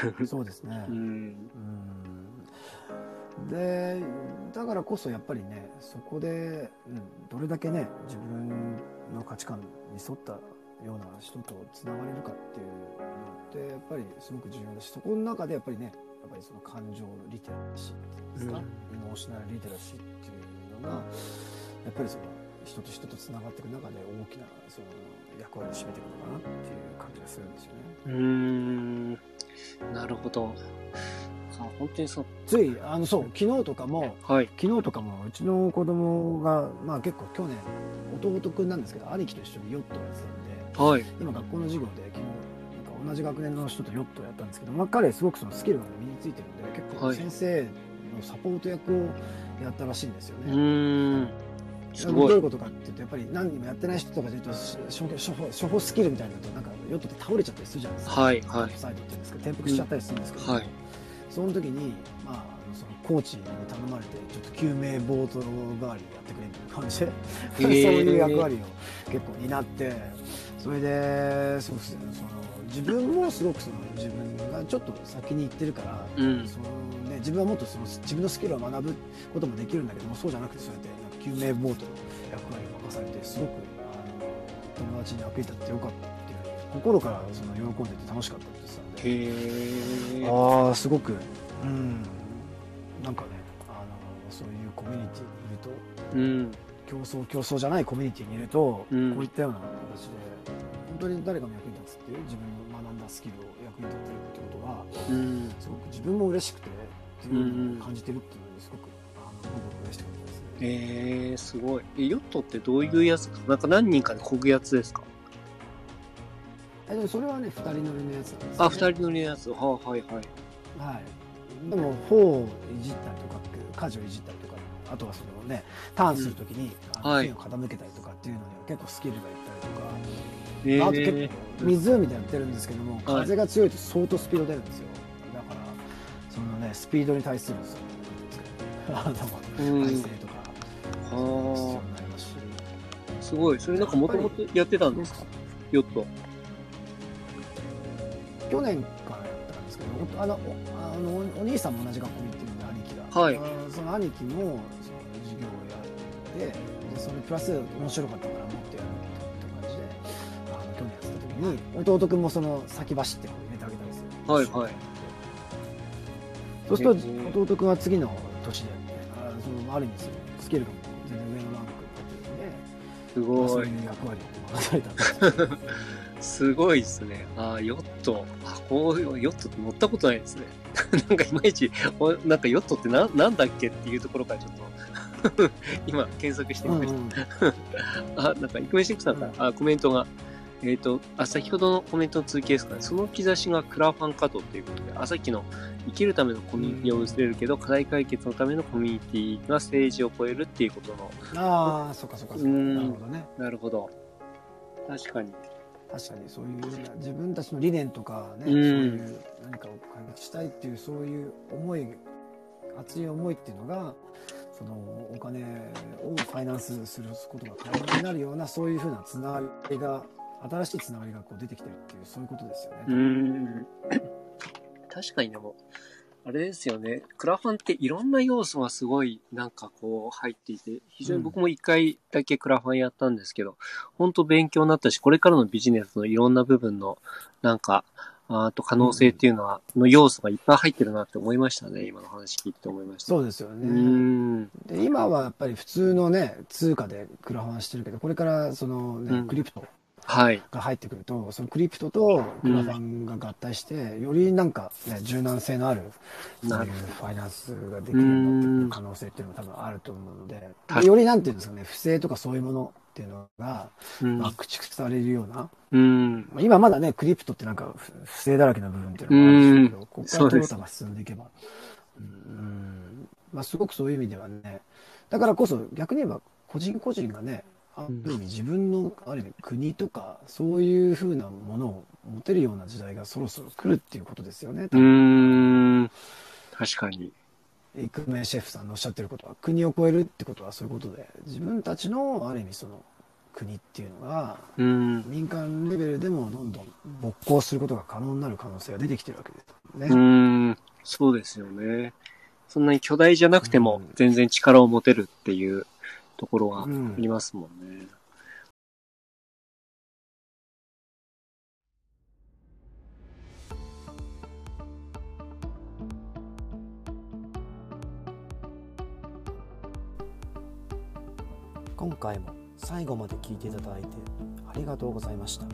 そうですね。うん。うんでだからこそやっぱりねそこで、うん、どれだけね自分の価値観に沿ったような人とつながれるかっていうのってやっぱりすごく重要だしそこの中でやっぱりねやっぱりその感情リテラシーっていうんですか、エモーショナルリテラシーっていうのがやっぱりその人と人とつながっていく中で大きなその役割を占めていくのかなっていう感じがするんですよね。うーん。なるほど。あ本当にそう。ついあのそう昨日とかもはい。昨日とかもうちの子供がまあ結構去年弟くんなんですけど兄貴と一緒にヨットをやってたんではい。今学校の授業で昨日なんか同じ学年の人とヨットをやったんですけど、まあ、彼すごくそのスキルが身についてるんで結構はい先生のサポート役をやったらしいんですようね。ーん。すどごい。ういうことかっていうとやっぱり何人もやってない人とかで言うとし処方処方処方スキルみたいなのとなんかヨットって倒れちゃったりするじゃないですか。はいはいサイドっていうんですけど転覆しちゃったりするんですけど、はい。その時に、まあ、そのコーチに頼まれてちょっと救命ボート代わりにやってくれみたいな感じで、そういう役割を結構担ってそれですごくその自分もすごくその自分がちょっと先に行ってるから、うん。そのね、自分はもっとその自分のスキルを学ぶこともできるんだけどもそうじゃなくてそうやって救命ボートの役割を任されてすごくあの友達に役に立ってよかった心からその喜んでて楽しかったで。へえ。ああすごくうんなんかねあのそういうコミュニティにいるとうん。競争競争じゃないコミュニティにいると、うんこういったような形で本当に誰かの役に立つっていう自分の学んだスキルを役に立てるっていうことがうん。すごく自分も嬉しくてっていうのを感じてるっていうのですごくあの僕嬉しかったですね。えー、すごい。え、ヨットってどういうやつか？なんか何人かで漕ぐやつですか？えでもそれはね2人乗りのやつなんですよ、ね、あ、二人乗りのやつ。はあ、はいはい。はい、でもフォーをいじったりとか舵をいじったりとかあとはそのねターンするときに、あのはい。手を傾けたりとかっていうのには結構スキルがいったりとか、えあと結ー、構湖でやってるんですけどもはい。風が強いと相当スピード出るんですよ。だからそのねスピードに対するそのなん。ていうんですかうん必要にはなりますし。あ、すごい。それなんかもともとやってたんですか？ヨット。去年からやったんですけどあのおあのおお兄さんも同じ学校に行ってるんで兄貴が、はい。その兄貴もその授業をやってでそれプラス面白かったからもっとやろうって感じであの去年やってた時に弟君もその先走ってこう入れてあげたりするはいはい。そうすると弟君は次の年であそのある意味スキルが全然上のランクすになってるんで、まあ、そごい。すごいですね。あーヨット。あ、こういうヨットって乗ったことないですね。なんかいまいち、おなんかヨットってななんだっけっていうところからちょっと、今検索してみましうんうんた。あ、なんか、イクメシックさんから、あ、コメントが、えっ、と、あ、先ほどのコメントの続きですかね。その兆しがクラファン稼働ということで、あ、さっきの生きるためのコミュニティを薄れるけど、課題解決のためのコミュニティがステージを超えるっていうことの、ああそっかそっかそっかうんなるほどねなるほど。確かに。確かにそういう自分たちの理念とかね、うんそういう何かを解決したいっていうそういう思い熱い思いっていうのがそのお金をファイナンスすることが可能になるようなそういうふうなつながりが新しいつながりがこう出てきてるっていうそういうことですよね。うーん。確かにでも、あれですよね。クラファンっていろんな要素がすごいなんかこう入っていて、非常に僕も一回だけクラファンやったんですけど、本当勉強になったし、これからのビジネスのいろんな部分のなんか、あと可能性っていうのは、の要素がいっぱい入ってるなって思いましたね。今の話聞いて思いました。そうですよね。ん。で今はやっぱり普通のね通貨でクラファンしてるけどこれからそのね、うんクリプトはい。が入ってくるとそのクリプトとクラファンが合体して、よりなんか、ね、柔軟性のあるそういうなるファイナンスができるようになってくる可能性っていうのも多分あると思うのでよりなんていうんですかね不正とかそういうものっていうのが、うん。まあ、駆逐されるような、うん。まあ、今まだねクリプトってなんか不不正だらけの部分っていうのがあるんですけど、ここからトヨタが進んでいけば。うん。まあ、すごくそういう意味ではね。だからこそ逆に言えば個人個人がねある意味自分のある意味国とかそういうふうなものを持てるような時代がそろそろ来るっていうことですよね。うーん。確かに。イクメンシェフさんのおっしゃってることは国を超えるってことはそういうことで自分たちのある意味その国っていうのがうん。民間レベルでもどんどん勃興することが可能になる可能性が出てきてるわけですよね。うん、そうですよね。そんなに巨大じゃなくてもうん全然力を持てるっていうところがあうん。りますもんね。今回も最後まで聞いていただいてありがとうございました。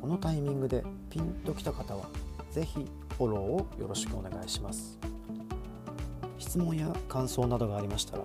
このタイミングでピンときた方はぜひフォローをよろしくお願いします。質問や感想などがありましたら